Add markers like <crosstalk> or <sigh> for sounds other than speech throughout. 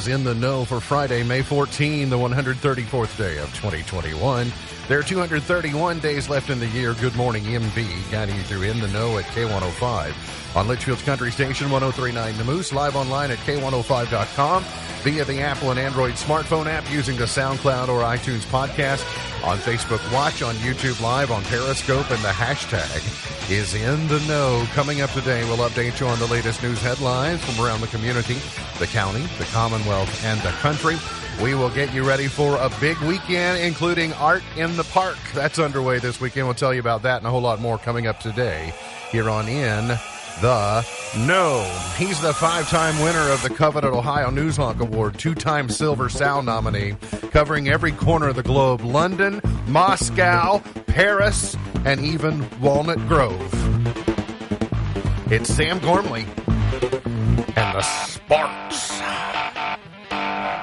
is In the Know for Friday, May 14, the 134th day of 2021. There are 231 days left in the year. Good morning, MV, guiding you through In the Know at K105 on Leitchfield's Country Station 1039 The Moose, live online at K105.com via the Apple and Android smartphone app using the SoundCloud or iTunes podcast, on Facebook Watch, on YouTube Live, on Periscope, and the hashtag is in the know. Coming up today, we'll update you on the latest news headlines from around the community, the county, the Commonwealth, and the country. We will get you ready for a big weekend, including Art in the Park. That's underway this weekend. We'll tell you about that and a whole lot more coming up today here on In the Know. He's the five time winner of the coveted Ohio Newshawk Award, two time Silver Sound nominee, covering every corner of the globe London, Moscow, Paris, and even Walnut Grove. It's Sam Gormley the Sparks.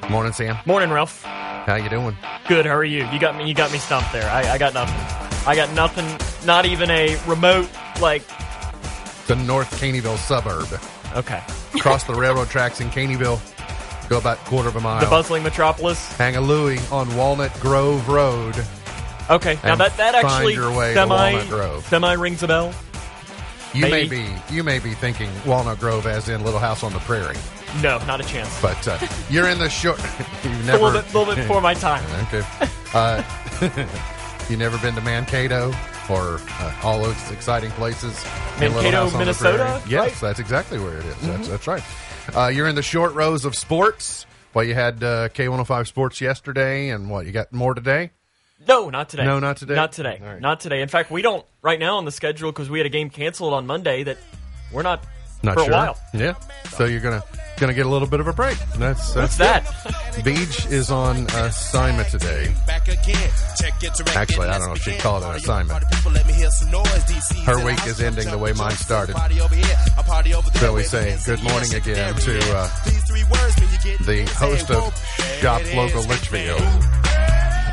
Morning, Sam. Morning, Ralph. How you doing? Good. How are you? You got me. You got me stumped there. I, I got nothing. I got nothing. Not even a remote like. The North Caneyville suburb. Okay. Cross the railroad tracks in Caneyville. Go about a quarter of a mile. The bustling metropolis. Hang a Louie on Walnut Grove Road. Okay. Now that that find actually your way to semi Walnut Grove. semi rings a bell. You may be you may be thinking Walnut Grove as in Little House on the Prairie, No, not a chance. but uh, <laughs> you're in the short. <laughs> You've a little bit, little bit before my time. <laughs> Okay. Uh, you never been to Mankato or uh, all those exciting places? in Little Mankato, House on the Minnesota, Prairie? Yes, right? Mm-hmm. that's exactly where it is. That's, that's right. Uh, you're in the short rows of sports. Well, you had uh, K105 Sports yesterday, and what, you got more today? No, not today. No, not today? Not today. Right. Not today. In fact, we don't right now on the schedule because we had a game canceled on Monday that we're not, Not for sure. a while. Yeah. So you're gonna gonna get a little bit of a break. That's What's that? <laughs> Beach is on assignment today. Actually, I don't know if she'd call it an assignment. Her week is ending the way mine started. So we say good morning again to uh, the host of Shop Local Leitchfield,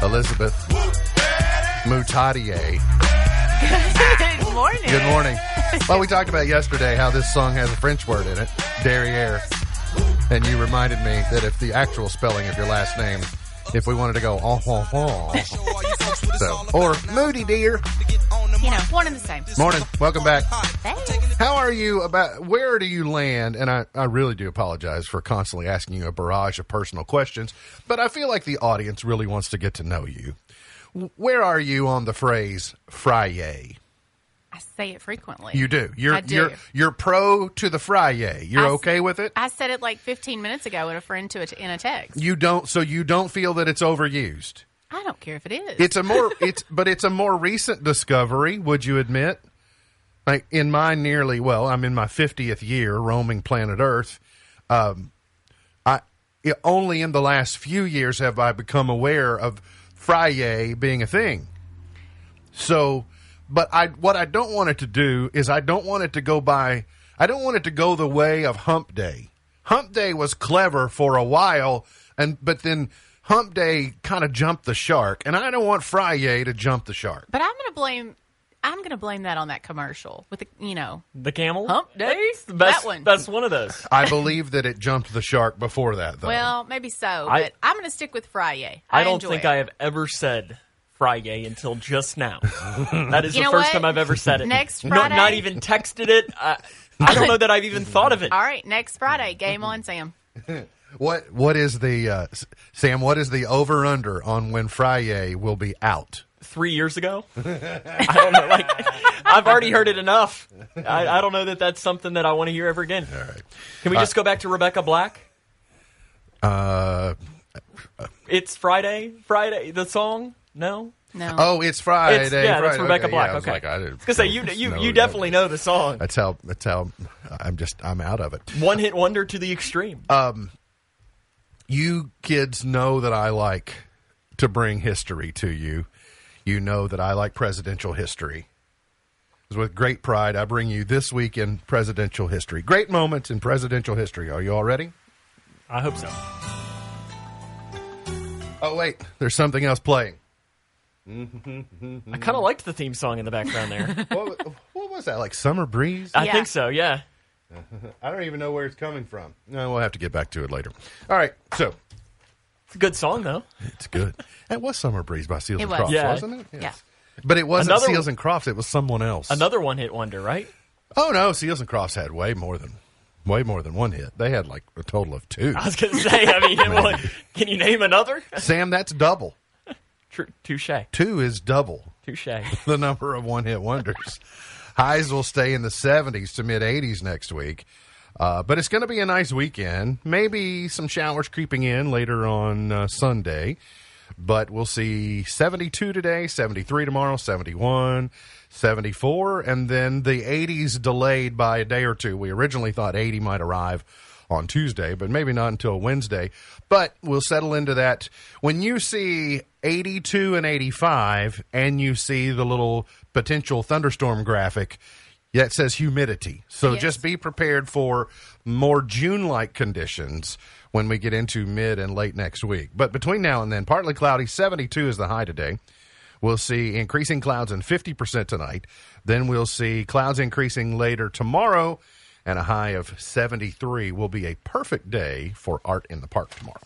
Elizabeth Mutadier. Good morning. Good morning. Well, we talked about yesterday how this song has a French word in it, derriere. And you reminded me that if the actual spelling of your last name, if we wanted to go, oh, oh, oh. So, or Moody dear. You know, one and the same. Morning. Welcome back. Thanks. How are you about, where do you land? And I, I really do apologize for constantly asking you a barrage of personal questions, but I feel like the audience really wants to get to know you. Where are you on the phrase Friday? I say it frequently. You do. You're I do. you're you're pro to the Friday. You're I okay with it. I said it like 15 minutes ago with a friend to a, in a text. You don't. So you don't feel that it's overused. I don't care if it is. It's a more <laughs> it's but it's a more recent discovery. Would you admit? Like in my nearly well, I'm in my 50th year roaming planet Earth. Um, I it, only in the last few years have I become aware of Friday being a thing. So, but I what I don't want it to do is I don't want it to go by. I don't want it to go the way of Hump Day. Hump Day was clever for a while, and but then Hump Day kind of jumped the shark, and I don't want Friday to jump the shark. but I'm going to blame. I'm going to blame that on that commercial with the, you know, The camel Hump Day? That's the best, That one. That's one of those. I believe that it jumped the shark before that, though. well, maybe so, I- but I'm going to stick with Friday. I, I don't think it. I have ever said Friday until just now. <laughs> That is You the first what? time I've ever said it. Next No- not Friday- even texted it. I, I don't know that I've even thought of it. All right, next Friday, game on, Sam. <laughs> what what is the uh, Sam? What is the over under on when Friday will be out? Three years ago, <laughs> I don't know. Like I've already heard it enough. I, I don't know that that's something that I want to hear ever again. All right. Can we just go back to Rebecca Black? Uh, It's Friday. Friday. The song. No. No. Oh, it's Friday. It's- yeah, that's Rebecca okay, Black. Yeah, I was okay. like, I, I was gonna say you you know you that. definitely know the song. That's how. That's how. I'm just. I'm out of it. One hit wonder to the extreme. Um, You kids know that I like to bring history to you. You know that I like presidential history. With great pride, I bring you this week in presidential history. Great moments in presidential history. Are you all ready? I hope so. Oh wait, there's something else playing. I kind of liked the theme song in the background there. <laughs> What, what was that? Like summer breeze? I Yeah. think so. Yeah. <laughs> I don't even know where it's coming from. No, we'll have to get back to it later. All right, so It's a good song though. it's good. That was Summer Breeze by Seals It and was. Crofts, Yeah. wasn't it? Yeah. But it wasn't Another- Seals and Crofts. It was someone else. Another one hit wonder, right? Oh no, Seals and Crofts had way more than way more than one hit. They had like a total of two. I was gonna say. I mean, <laughs> well, can you name another? Sam, that's double. Tr- Touche. Two is double Touche. <laughs> the number of one hit wonders. Highs will stay in the 70s to mid 80s next week. Uh, but it's going to be a nice weekend. Maybe some showers creeping in later on uh, Sunday. But we'll see 72 today, 73 tomorrow, 71, 74, and then the 80s delayed by a day or two. We originally thought 80 might arrive on Tuesday, but maybe not until Wednesday. But we'll settle into that. When you see 82 and 85, and you see the little potential thunderstorm graphic, that says humidity. So Yes. just be prepared for more June like conditions when we get into mid and late next week. But between now and then, partly cloudy, 72 is the high today. We'll see increasing clouds and 50% tonight. Then we'll see clouds increasing later tomorrow, and a high of 73 will be a perfect day for art in the park tomorrow.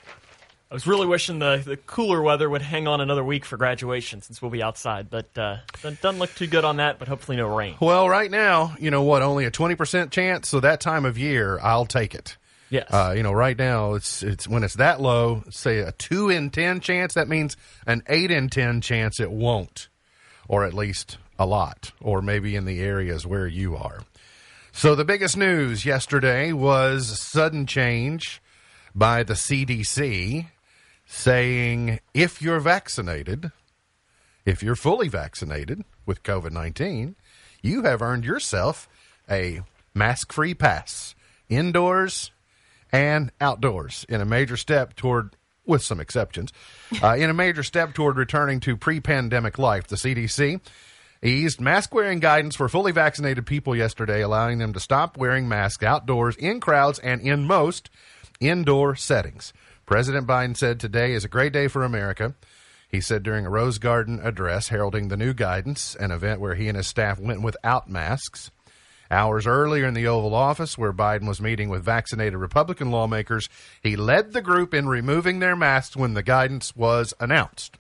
I was really wishing the, the cooler weather would hang on another week for graduation since we'll be outside, but uh, doesn't look too good on that. But hopefully, no rain. Well, right now, you know what? Only a 20% chance, so that time of year, I'll take it. Yes. Uh, you know, right now it's it's when it's that low, say a two in ten chance. That means an eight in ten chance it won't, or at least a lot, or maybe in the areas where you are. So the biggest news yesterday was sudden change by the CDC saying if you're vaccinated, if you're fully vaccinated with COVID 19, you have earned yourself a mask free pass indoors and outdoors in a major step toward, with some exceptions, <laughs> uh, in a major step toward returning to pre pandemic life. The CDC eased mask wearing guidance for fully vaccinated people yesterday, allowing them to stop wearing masks outdoors, in crowds, and in most indoor settings. President Biden said today is a great day for America. He said during a Rose Garden address heralding the new guidance, an event where he and his staff went without masks. Hours earlier in the Oval Office, where Biden was meeting with vaccinated Republican lawmakers, he led the group in removing their masks when the guidance was announced.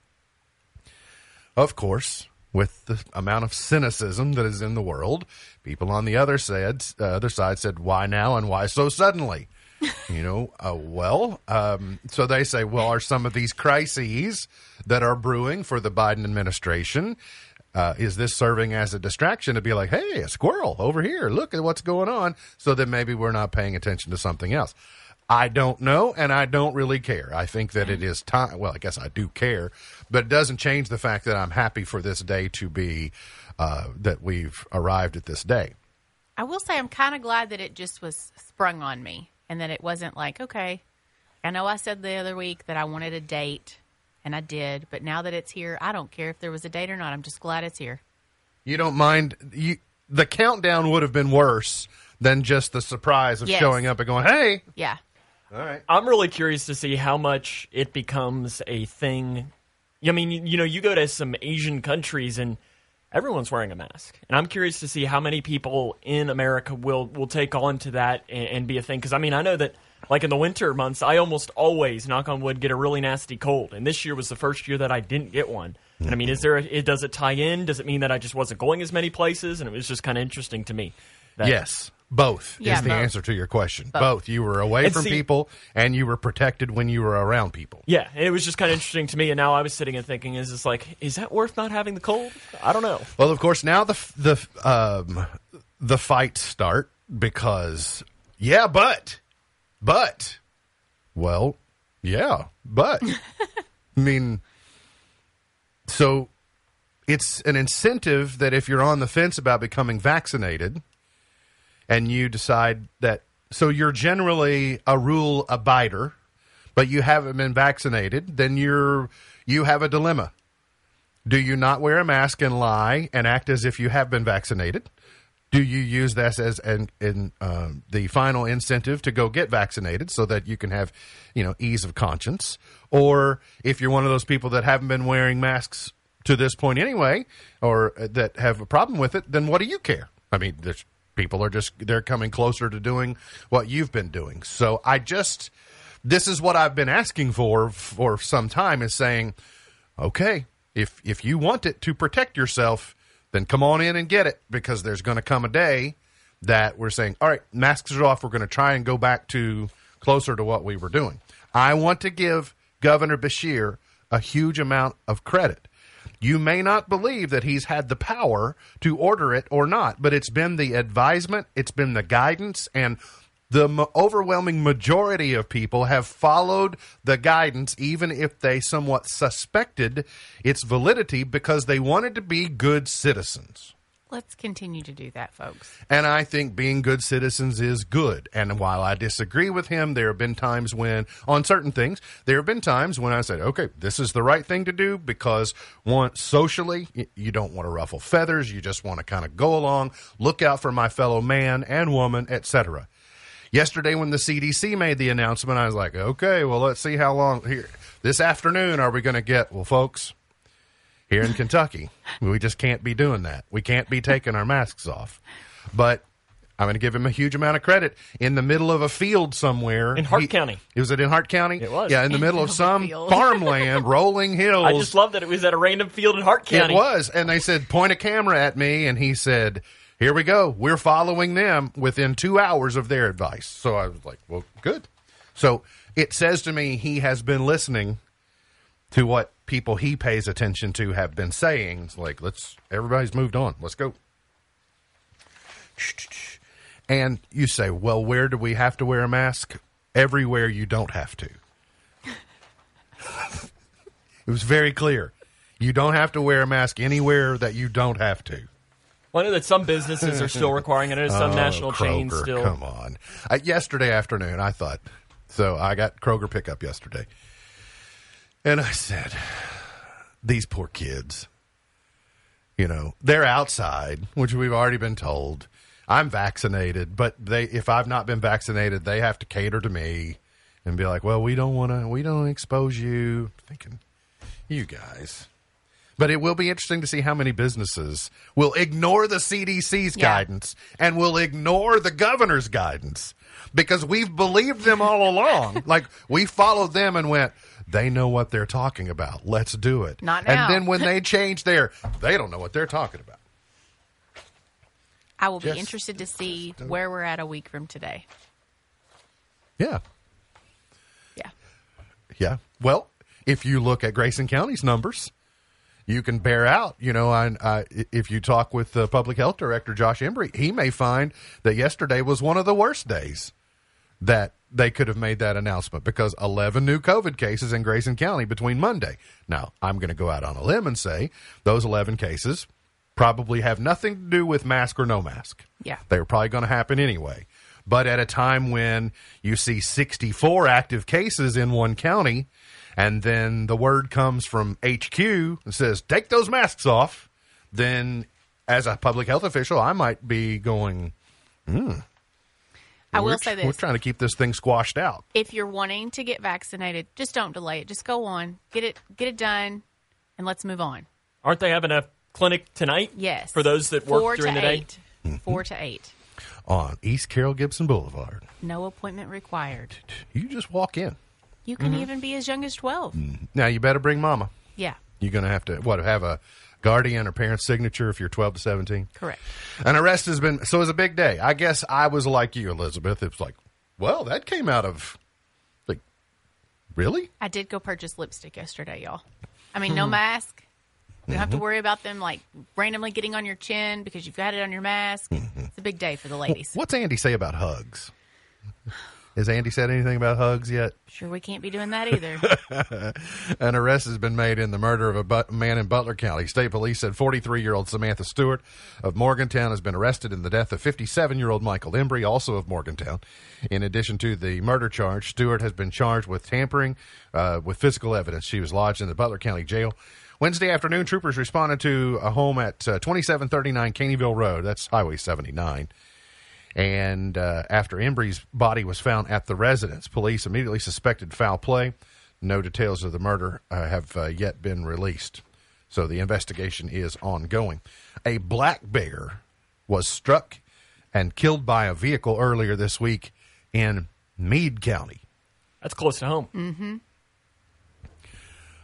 Of course, with the amount of cynicism that is in the world, people on the other side, uh, other side said, "Why now and why so suddenly?" You know, uh, well, um, so they say, well, are some of these crises that are brewing for the Biden administration? Uh, is this serving as a distraction to be like, hey, a squirrel over here, look at what's going on, so that maybe we're not paying attention to something else? I don't know, and I don't really care. I think that it is time. Well, I guess I do care, but it doesn't change the fact that I'm happy for this day to be uh, that we've arrived at this day. I will say I'm kind of glad that it just was sprung on me and that it wasn't like, okay, I know I said the other week that I wanted a date and I did, but now that it's here, I don't care if there was a date or not. I'm just glad it's here. You don't mind you the countdown would have been worse than just the surprise of Yes. showing up and going, "Hey, Yeah. all right." I'm really curious to see how much it becomes a thing. I mean, you, you know, you go to some Asian countries and everyone's wearing a mask, and I'm curious to see how many people in America will will take on to that and, and be a thing. Because I mean, I know that like in the winter months, I almost always, knock on wood, get a really nasty cold, and this year was the first year that I didn't get one. And I mean, is mm-hmm. there? A, it does it tie in? Does it mean that I just wasn't going as many places? And it was just kind of interesting to me. that- Yes, both Yeah, is the both. answer to your question. Both. You were away And from see- people and you were protected when you were around people. Yeah, it was just kind of interesting to me, and now I was sitting and thinking, is this like, is that worth not having the cold? I don't know. Well, of course, now the the um, the fights start because yeah, but but well, yeah, but <laughs> I mean, so it's an incentive that if you're on the fence about becoming vaccinated and you decide that so you're generally a rule abider but you haven't been vaccinated then you're you have a dilemma. Do you not wear a mask and lie and act as if you have been vaccinated? Do you use this as an in um, the final incentive to go get vaccinated so that you can have you know ease of conscience? Or if you're one of those people that haven't been wearing masks to this point anyway or uh, that have a problem with it then what do you care? I mean there's people are just they're coming closer to doing what you've been doing. So i just this is what i've been asking for for some time is saying okay if if you want it to protect yourself then come on in and get it because there's going to come a day that we're saying all right masks are off. We're going to try and go back to closer to what we were doing. I want to give governor Beshear a huge amount of credit you may not believe that he's had the power to order it or not, but it's been the advisement, it's been the guidance, and the overwhelming majority of people have followed the guidance, even if they somewhat suspected its validity because they wanted to be good citizens. Let's continue to do that, folks. And I think being good citizens is good. And while I disagree with him, there have been times when, on certain things, there have been times when I said, okay, this is the right thing to do because, one, socially, you don't want to ruffle feathers. You just want to kind of go along, look out for my fellow man and woman, etc. Yesterday, when the CDC made the announcement, I was like, okay, well, let's see how long here. This afternoon, are we going to get, well, folks, here in Kentucky. We just can't be doing that. We can't be taking our masks off. But I'm going to give him a huge amount of credit. In the middle of a field somewhere In Hart he- County. Was it in Hart County? It was. Yeah, in the middle of <laughs> Of some farmland, rolling hills. I just love that it was at a random field in Hart County. It was. And they said, point a camera at me. And he said, here we go. We're following them within two hours of their advice. So I was like, well, good. So it says to me he has been listening to what people he pays attention to have been saying. It's like, let's, everybody's moved on. Let's go. And you say, well, where do we have to wear a mask? Everywhere you don't have to. it was very clear. You don't have to wear a mask anywhere that you don't have to. Well, I know that some businesses are still requiring it. Some <laughs> Oh, national chains still. Come on. Uh, yesterday afternoon, I thought, so I got Kroger pickup yesterday. And I said, these poor kids, you know, they're outside, which we've already been told. I'm vaccinated, but they, if I've not been vaccinated, they have to cater to me and be like, well, we don't want to, we don't expose you. Thinking, you guys. But it will be interesting to see how many businesses will ignore the CDC's Yeah. guidance and will ignore the governor's guidance because we've believed them all along. <laughs> like we followed them and went, they know what they're talking about. Let's do it. Not now. And then when they <laughs> change their, they don't know what they're talking about. I will be interested to see where we're at a week from today. Yeah. Yeah. Yeah. Well, if you look at Grayson County's numbers, you can bear out. You know, I, uh, I, if you talk with the public health director, Josh Embry, he may find that yesterday was one of the worst days that they could have made that announcement because 11 new COVID cases in Grayson County between Monday. Now, I'm going to go out on a limb and say those 11 cases probably have nothing to do with mask or no mask. Yeah. They were probably going to happen anyway. But at a time when you see 64 active cases in one county, and then the word comes from HQ and says, take those masks off, then as a public health official, I might be going, hmm, I will say this: We're trying to keep this thing squashed out. if you're wanting to get vaccinated, just don't delay it. Just go on, get it, get it done, and let's move on. Aren't they having a clinic tonight? Yes. For those that work Four during to the day? eight. Four to eight. <laughs> On East Carroll Gibson Boulevard. No appointment required. You just walk in. You can Mm-hmm. even be as young as 12. Now, you better bring mama. Yeah, You're going to have to, what, have a guardian or parent signature if you're 12 to 17? correct. An arrest has been so it was a big day. I guess I was like you, Elizabeth. It was like, well, that came out of like really? I did go purchase lipstick yesterday, y'all. I mean, no Hmm. mask. You don't have to Mm-hmm. worry about them like randomly getting on your chin because you've got it on your mask. Mm-hmm. It's a big day for the ladies. What's Andy say about hugs? Has Andy said anything about hugs yet? Sure, we can't be doing that either. <laughs> An arrest has been made in the murder of a but- man in Butler County. State police said 43 year old Samantha Stewart of Morgantown has been arrested in the death of 57 year old Michael Embry, also of Morgantown. In addition to the murder charge, Stewart has been charged with tampering uh, with physical evidence. She was lodged in the Butler County Jail. Wednesday afternoon, troopers responded to a home at uh, 2739 Caneyville Road. That's Highway 79. And uh, after Embry's body was found at the residence, police immediately suspected foul play. No details of the murder uh, have uh, yet been released. So the investigation is ongoing. A black bear was struck and killed by a vehicle earlier this week in Meade County. That's close to home.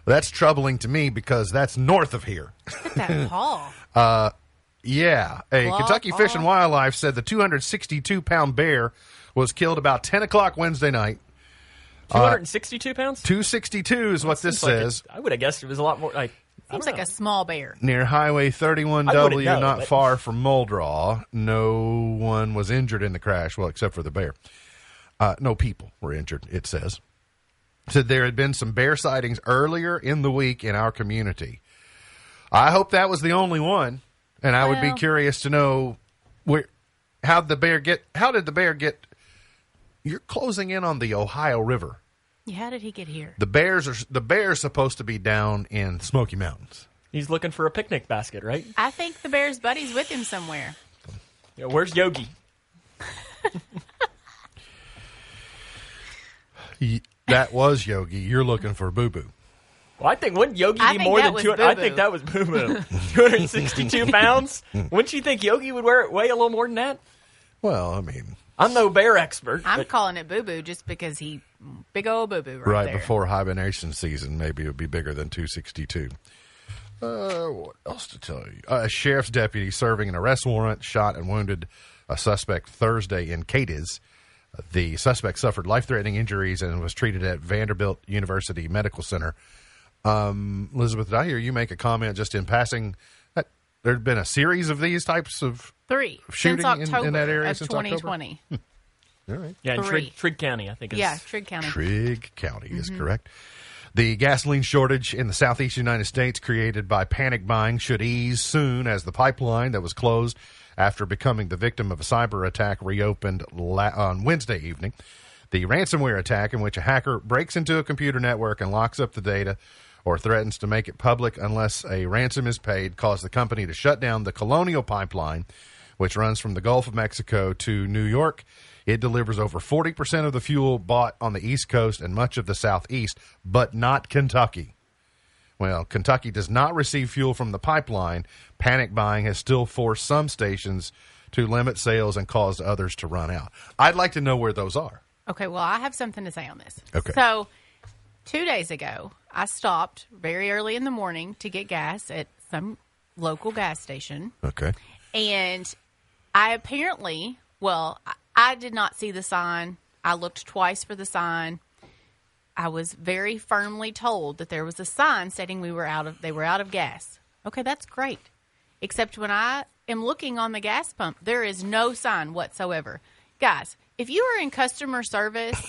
That's troubling to me because that's north of here. Look at that <laughs> paw. Yeah, a Claw, Kentucky claw. Fish and Wildlife said the 262 pound bear was killed about 10 o'clock Wednesday night. 262 pounds? 262 is what this Seems like says. it- I would have guessed it was a lot more. Like I Seems like know. a small bear. near Highway 31W, I wouldn't know, not but- far from Muldraugh. No one was injured in the crash, well, except for the bear. Uh, no people were injured, it says. Said there had been some bear sightings earlier in the week in our community. I hope that was the only one, and I would be Well- curious to know where, how the bear get. How did the bear get? You're closing in on the Ohio River. Yeah, How did he get here? The bears are the bear's supposed to be down in Smoky Mountains. He's looking for a picnic basket, right? I think the bear's buddy's with him somewhere. Yeah, where's Yogi? Ye- That was Yogi. You're looking for Boo Boo. Well, I think wouldn't Yogi I be more than was 200? I think that was Boo Boo. <laughs> 262 <laughs> pounds? Wouldn't you think Yogi would wear, weigh a little more than that? Well, I mean, I'm no bear expert. I'm but calling it Boo Boo just because he, big old Boo Boo right, right there. before hibernation season, maybe it would be bigger than 262. Uh, what else to tell you? Uh, a sheriff's deputy serving an arrest warrant shot and wounded a suspect Thursday in Cadiz. The suspect suffered life threatening injuries and was treated at Vanderbilt University Medical Center. Um, Elizabeth, did I hear you make a comment just in passing that there had been a series of these types of. Three Shooting since in- in that area of since October? 2020. All right. yeah, in three. Trigg, Trigg County, I think. Is, Yeah, Trigg County. Trigg County is correct. The gasoline shortage in the southeast United States created by panic buying should ease soon as the pipeline that was closed after becoming the victim of a cyber attack reopened la- on Wednesday evening. The ransomware attack, in which a hacker breaks into a computer network and locks up the data or threatens to make it public unless a ransom is paid, caused the company to shut down the Colonial Pipeline, which runs from the Gulf of Mexico to New York. It delivers over 40% of the fuel bought on the East Coast and much of the Southeast, but not Kentucky. Well, Kentucky does not receive fuel from the pipeline. Panic buying has still forced some stations to limit sales and caused others to run out. I'd like to know where those are. Okay, well, I have something to say on this. Okay. So, two days ago, I stopped very early in the morning to get gas at some local gas station. Okay. And I apparently, well, I, did not see the sign. I looked twice for the sign. I was very firmly told that there was a sign stating we were out of they were out of gas. Okay, that's great. Except when I am looking on the gas pump, there is no sign whatsoever. Guys, if you are in customer service,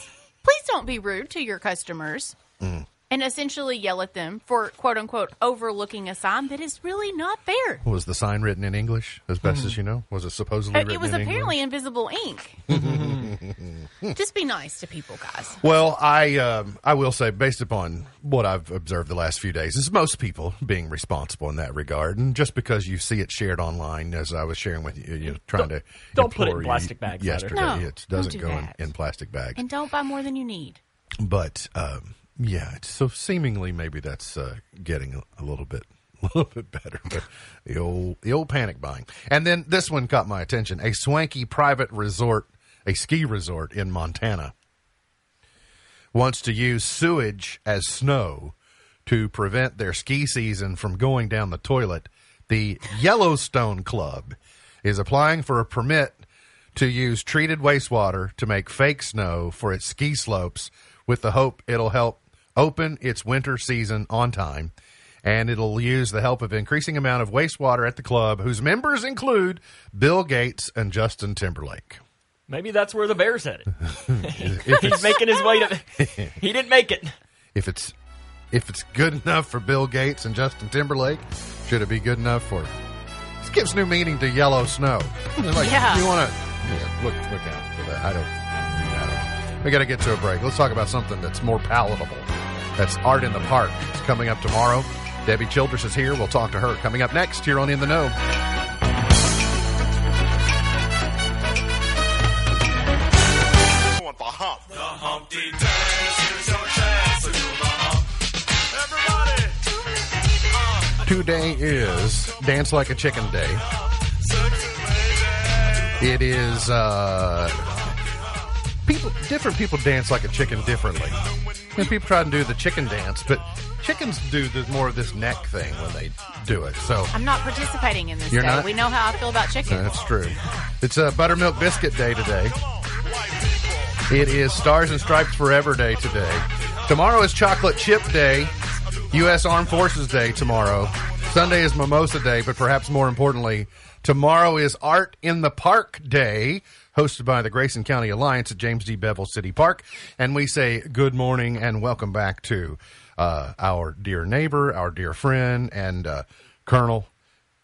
please don't be rude to your customers mm. And essentially yell at them for quote unquote overlooking a sign that is really not there. Was the sign written in English, as best as you know? Was it supposedly Uh, written It was in apparently English? invisible ink. <laughs> Just be nice to people, guys. Well, I um, I will say, based upon what I've observed the last few days, is most people being responsible in that regard, and just because you see it shared online, as I was sharing with you, you know, trying to don't put it in plastic bags yesterday. No, it doesn't don't go in, in plastic bags, And don't buy more than you need. but um, yeah, so seemingly maybe that's uh, getting a, a little bit. <laughs> A little bit better, but the old the old panic buying, and then this one caught my attention: a swanky private resort, a ski resort in Montana, wants to use sewage as snow to prevent their ski season from going down the toilet. The Yellowstone Club is applying for a permit to use treated wastewater to make fake snow for its ski slopes with the hope it'll help open its winter season on time. And it'll use the help of increasing amount of wastewater at the club, whose members include Bill Gates and Justin Timberlake. Maybe that's where the bear's headed. If <laughs> <laughs> He's making his way to. <laughs> He didn't make it. if it's if it's good enough for Bill Gates and Justin Timberlake, should it be good enough for? This gives new meaning to yellow snow. like, Yeah. You want to yeah, look look out for that. I don't. We got to get to a break. Let's talk about something that's more palatable. That's art in the park. It's coming up tomorrow. Debbie Childress is here. We'll talk to her coming up next here on In the Know. Today is Dance Like a Chicken Day. It is uh people different people dance like a chicken differently. And people try to do the chicken dance, but chickens do the, more of this neck thing when they do it. So I'm not participating in this You're day. not? We know how I feel about chicken. that's true. It's a buttermilk biscuit day today. It is Stars and Stripes Forever Day today. Tomorrow is Chocolate Chip Day. U.S. Armed Forces Day tomorrow. Sunday is Mimosa Day, but perhaps more importantly, tomorrow is Art in the Park Day, hosted by the Grayson County Alliance at James D. Bevel City Park. And we say good morning and welcome back to uh, our dear neighbor, our dear friend, and uh, Colonel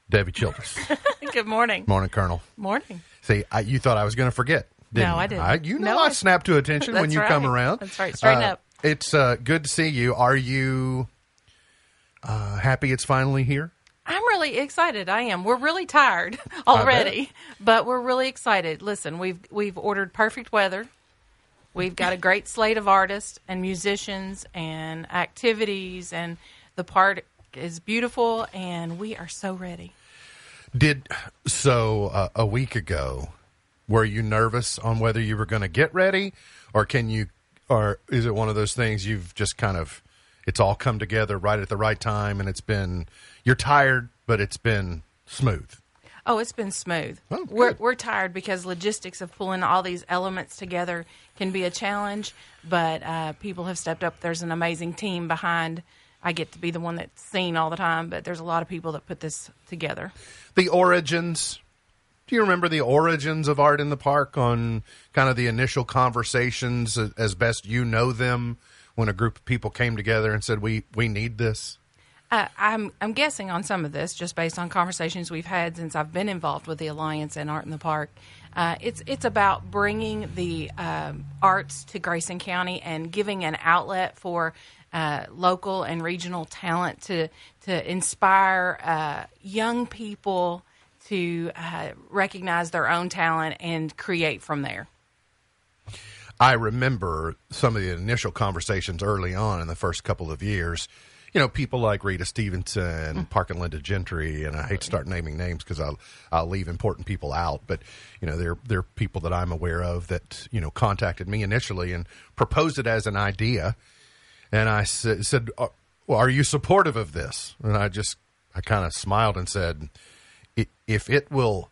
Debbie Childress. <laughs> Good morning. morning, Colonel. Morning. See, I, you thought I was going to forget. Didn't No, you? I didn't. you know No, I, I- snap to attention <laughs> when you come around. That's right. Straighten Uh, up. It's uh, good to see you. Are you uh, happy it's finally here? I'm really excited. I am. We're really tired <laughs> already, but we're really excited. Listen, we've we've ordered perfect weather. We've got a great slate of artists and musicians and activities, and the park is beautiful, and we are so ready. Did so uh, a week ago. Were you nervous on whether you were going to get ready, or can you, or is it one of those things you've just kind of, it's all come together right at the right time, and it's been you're tired, but it's been smooth. Oh, it's been smooth. Oh, we're we're tired because logistics of pulling all these elements together can be a challenge, but uh, people have stepped up. There's an amazing team behind. I get to be the one that's seen all the time, but there's a lot of people that put this together. the origins. Do you remember the origins of art in the park on kind of the initial conversations as, as best you know them when a group of people came together and said we we need this? Uh, I'm I'm guessing on some of this just based on conversations we've had since I've been involved with the Alliance and Art in the Park. Uh, it's it's about bringing the um, arts to Grayson County and giving an outlet for uh, local and regional talent to to inspire uh, young people to uh, recognize their own talent and create from there. I remember some of the initial conversations early on in the first couple of years. You know, people like Rita Stevenson, Park and Linda Gentry, and I hate to start naming names because I'll I'll leave important people out. But you know, they're they're people that I'm aware of that you know contacted me initially and proposed it as an idea, and I sa- said, "Uh, "Well, are you supportive of this?" And I just I kind of smiled and said, "If it will,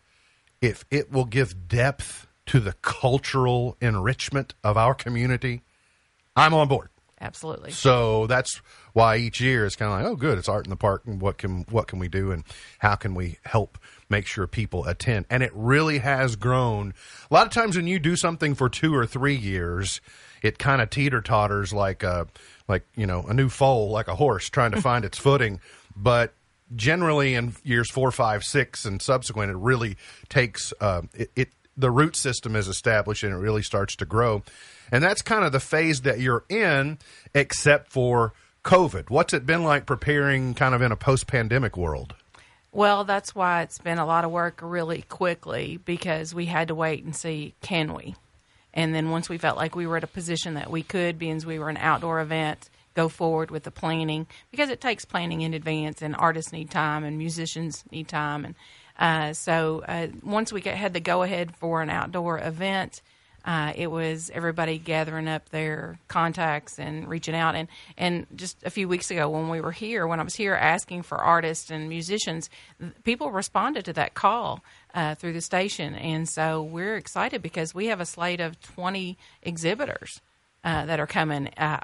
if it will give depth to the cultural enrichment of our community, I'm on board." Absolutely. So that's why each year is kind of like, oh, good, it's art in the park, and what can what can we do, and how can we help make sure people attend? And it really has grown. A lot of times when you do something for two or three years, it kind of teeter totters like a like you know a new foal, like a horse trying to <laughs> find its footing. But generally, in years four, five, six, and subsequent, it really takes uh, it, it the root system is established and it really starts to grow. And that's kind of the phase that you're in, except for COVID. What's it been like preparing kind of in a post pandemic world? Well, that's why it's been a lot of work really quickly because we had to wait and see can we. And then once we felt like we were at a position that we could, being as we were an outdoor event, go forward with the planning because it takes planning in advance, and artists need time, and musicians need time, and uh, so uh, once we had the go ahead for an outdoor event, uh, it was everybody gathering up their contacts and reaching out. And, and just a few weeks ago, when we were here, when I was here asking for artists and musicians, people responded to that call uh, through the station. And so we're excited because we have a slate of 20 exhibitors uh, that are coming uh,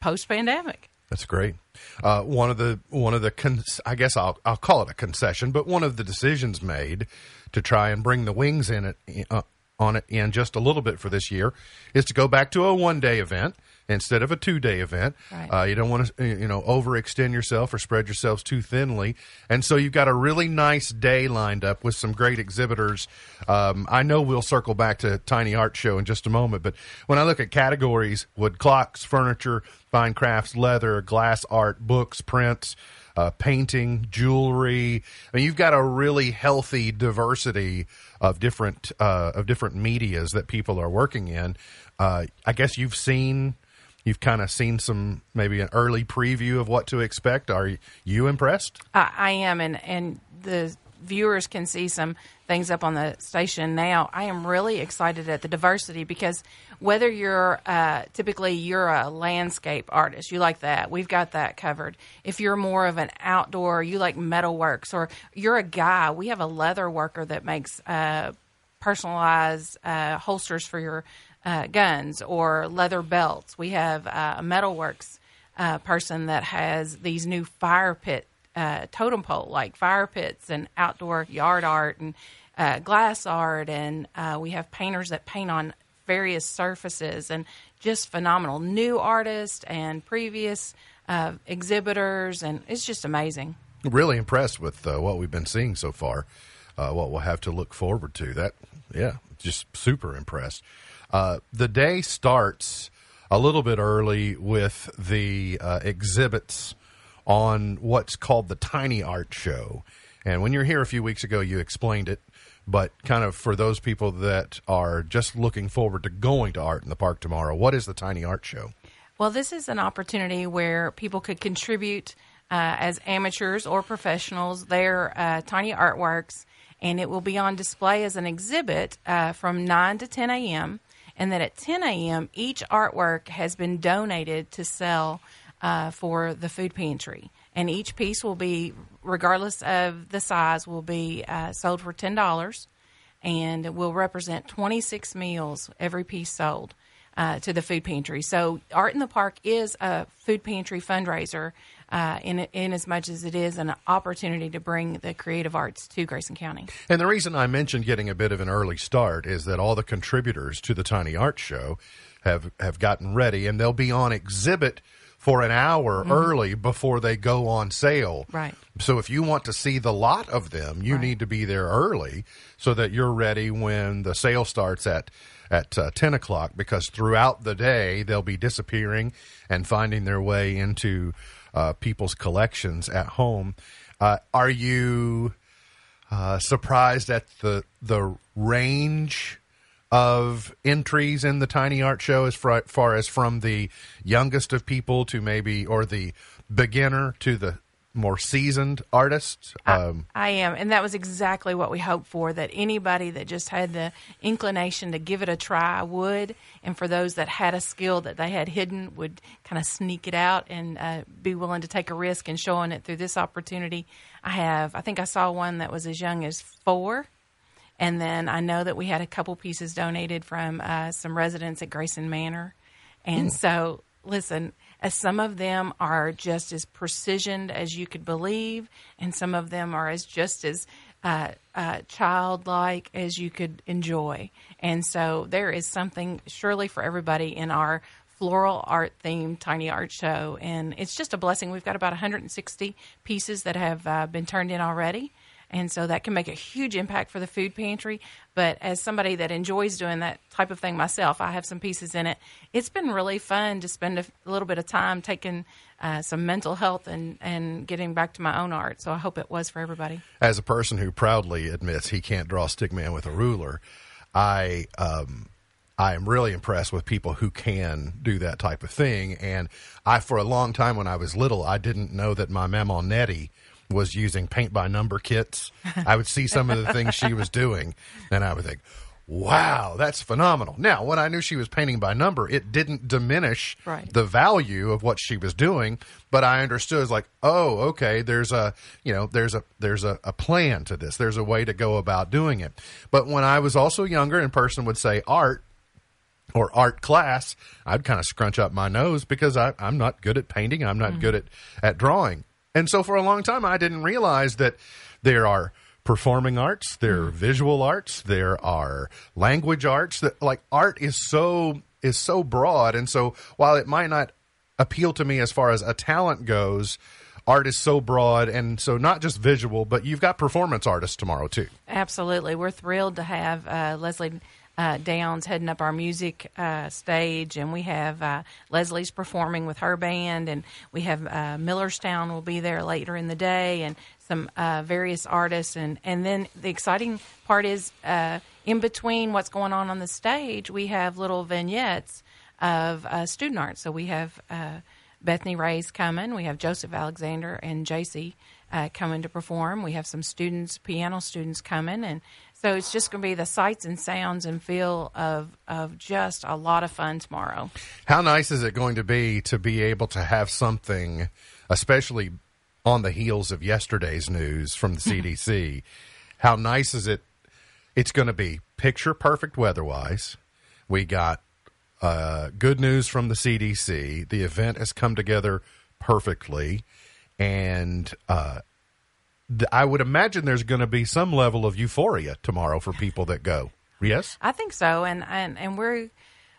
post pandemic. That's great. Uh, one of the one of the con- I guess I'll I'll call it a concession, but one of the decisions made to try and bring the wings in it uh, on it in just a little bit for this year is to go back to a one day event instead of a two day event. Right. Uh, you don't want to, you know, overextend yourself or spread yourselves too thinly. And so you've got a really nice day lined up with some great exhibitors. Um, I know we'll circle back to Tiny Art Show in just a moment, but when I look at categories, wood clocks, furniture, fine crafts, leather, glass art, books, prints, uh, painting, jewelry. I mean, you've got a really healthy diversity of different uh, of different medias that people are working in. Uh, I guess you've seen, you've kind of seen some maybe an early preview of what to expect. Are you impressed? I, I am, and and the viewers can see some things up on the station now. I am really excited at the diversity because whether you're uh, typically you're a landscape artist, you like that, we've got that covered. If you're more of an outdoor, you like metalworks, or you're a guy, we have a leather worker that makes uh, personalized uh, holsters for your uh, guns or leather belts. We have uh, a metalworks uh, person that has these new fire pit uh, totem pole like fire pits and outdoor yard art and uh, glass art, and uh, we have painters that paint on various surfaces and just phenomenal new artists and previous exhibitors, and it's just amazing. Really impressed with what we've been seeing so far. What we'll have to look forward to. That, yeah, just super impressed. Uh, the day starts a little bit early with the uh, exhibits on what's called the Tiny Art Show. And when you were here a few weeks ago, you explained it. But kind of for those people that are just looking forward to going to art in the park tomorrow, what is the Tiny Art Show? Well, this is an opportunity where people could contribute uh, as amateurs or professionals their uh, tiny artworks, and it will be on display as an exhibit uh, from 9 to 10 a.m. And then at 10 a.m., each artwork has been donated to sell uh, for the food pantry. And each piece will be, regardless of the size, will be uh, sold for $10 and will represent 26 meals every piece sold uh, to the food pantry. So, Art in the Park is a food pantry fundraiser uh, in, in as much as it is an opportunity to bring the creative arts to Grayson County. And the reason I mentioned getting a bit of an early start is that all the contributors to the Tiny Art Show have have gotten ready, and they'll be on exhibit for an hour early before they go on sale. Right. So if you want to see the lot of them, you Right. need to be there early so that you're ready when the sale starts at at uh, 10 o'clock because throughout the day they'll be disappearing and finding their way into uh, people's collections at home. Uh, are you uh, surprised at the the range of entries in the tiny art show as far, far as from the youngest of people to maybe or the beginner to the more seasoned artists. um, I am, and that was exactly what we hoped for. That anybody that just had the inclination to give it a try would, and for those that had a skill that they had hidden would kind of sneak it out and uh, be willing to take a risk in showing it through this opportunity. I have, I think I saw one that was as young as four, and then I know that we had a couple pieces donated from uh, some residents at Grayson Manor, and so listen. As some of them are just as precisioned as you could believe, and some of them are as just as uh, uh, childlike as you could enjoy. And so there is something surely for everybody in our floral art themed tiny art show, and it's just a blessing. We've got about 160 pieces that have uh, been turned in already. And so that can make a huge impact for the food pantry. But as somebody that enjoys doing that type of thing myself, I have some pieces in it. It's been really fun to spend a, little bit of time taking uh, some mental health and, and getting back to my own art. So I hope it was for everybody. as a person who proudly admits he can't draw stick man with a ruler, I um, I am really impressed with people who can do that type of thing. And I, for a long time when I was little, I didn't know that my mama Nettie was using paint by number kits. I would see some of the things she was doing, and I would think. Wow, that's phenomenal. Now, when I knew she was painting by number, it didn't diminish Right. the value of what she was doing, but I understood it's like, oh, okay, there's a you know, there's a there's a, a plan to this. There's a way to go about doing it. But when I was also younger and person would say art or art class, I'd kind of scrunch up my nose because I, I'm not good at painting. I'm not mm-hmm. good at, at drawing. And so for a long time, I didn't realize that there are performing arts, there are visual arts, there are language arts. That like art is so is so broad, and so while it might not appeal to me as far as a talent goes, art is so broad, and so not just visual, but you've got performance artists tomorrow too. Absolutely. We're thrilled to have uh, Leslie uh, Downs heading up our music uh, stage, and we have uh, Leslie's performing with her band, and we have uh, Millerstown will be there later in the day, and some uh, various artists. And, and then the exciting part is uh, in between what's going on on the stage, we have little vignettes of student art. So we have Bethany Ray's coming. We have Joseph Alexander and JC uh, coming to perform. We have some students, piano students coming, and so it's just going to be the sights and sounds and feel of of just a lot of fun tomorrow. How nice is it going to be to be able to have something, especially on the heels of yesterday's news from the <laughs> CDC? How nice is it? It's going to be picture perfect weather wise. We got uh, good news from the CDC. The event has come together perfectly, and uh, I would imagine there's going to be some level of euphoria tomorrow for people that go. Yes. I think so, and and, and we're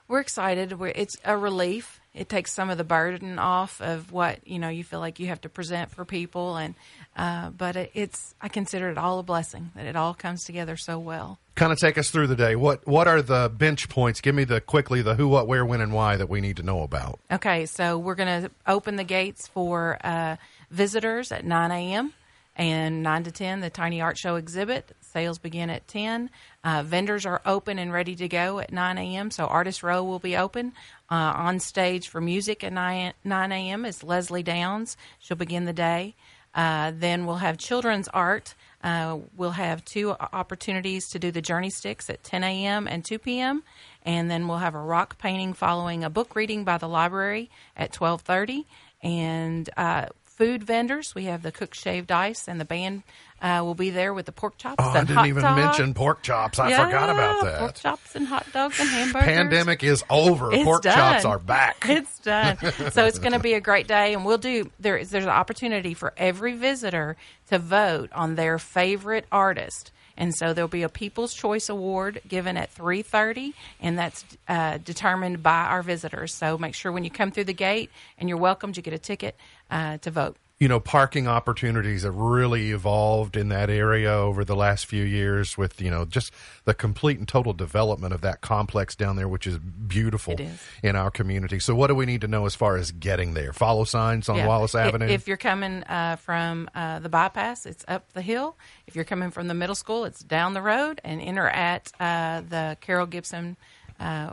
we're excited. We're, it's a relief. It takes some of the burden off of what you know you feel like you have to present for people, and uh, but it, it's I consider it all a blessing that it all comes together so well. kind of take us through the day. What what are the bench points? Give me the quickly the who, what, where, when, and why that we need to know about. Okay, so we're going to open the gates for uh, visitors at 9 a.m. and 9 to 10, the Tiny Art Show exhibit. Sales begin at 10. Uh, vendors are open and ready to go at 9 a.m., so Artist Row will be open. Uh, on stage for music at 9, 9 a.m. is Leslie Downs. She'll begin the day. Uh, then we'll have children's art. Uh, we'll have two opportunities to do the journey sticks at 10 a.m. and 2 p.m. And then we'll have a rock painting following a book reading by the library at 12:30. And uh, food vendors, we have the cook shaved ice, and the band uh, will be there with the pork chops Oh, I didn't hot even dogs. mention pork chops. I Yeah, forgot about that. Pork chops and hot dogs and hamburgers. Pandemic is over. It's pork done. chops are back. <laughs> It's done. <laughs> so it's going to be a great day, and we'll do. There is there's an opportunity for every visitor to vote on their favorite artist. And so there'll be a People's Choice Award given at 3:30, and that's uh, determined by our visitors. So make sure when you come through the gate and you're welcomed, you get a ticket uh, to vote. you know, parking opportunities have really evolved in that area over the last few years with, you know, just the complete and total development of that complex down there, which is beautiful is. in our community. So, what do we need to know as far as getting there? Follow signs on Yeah. Wallace Avenue? If you're coming uh, from uh, the bypass, it's up the hill. If you're coming from the middle school, it's down the road and enter at uh, the Carol Gibson uh,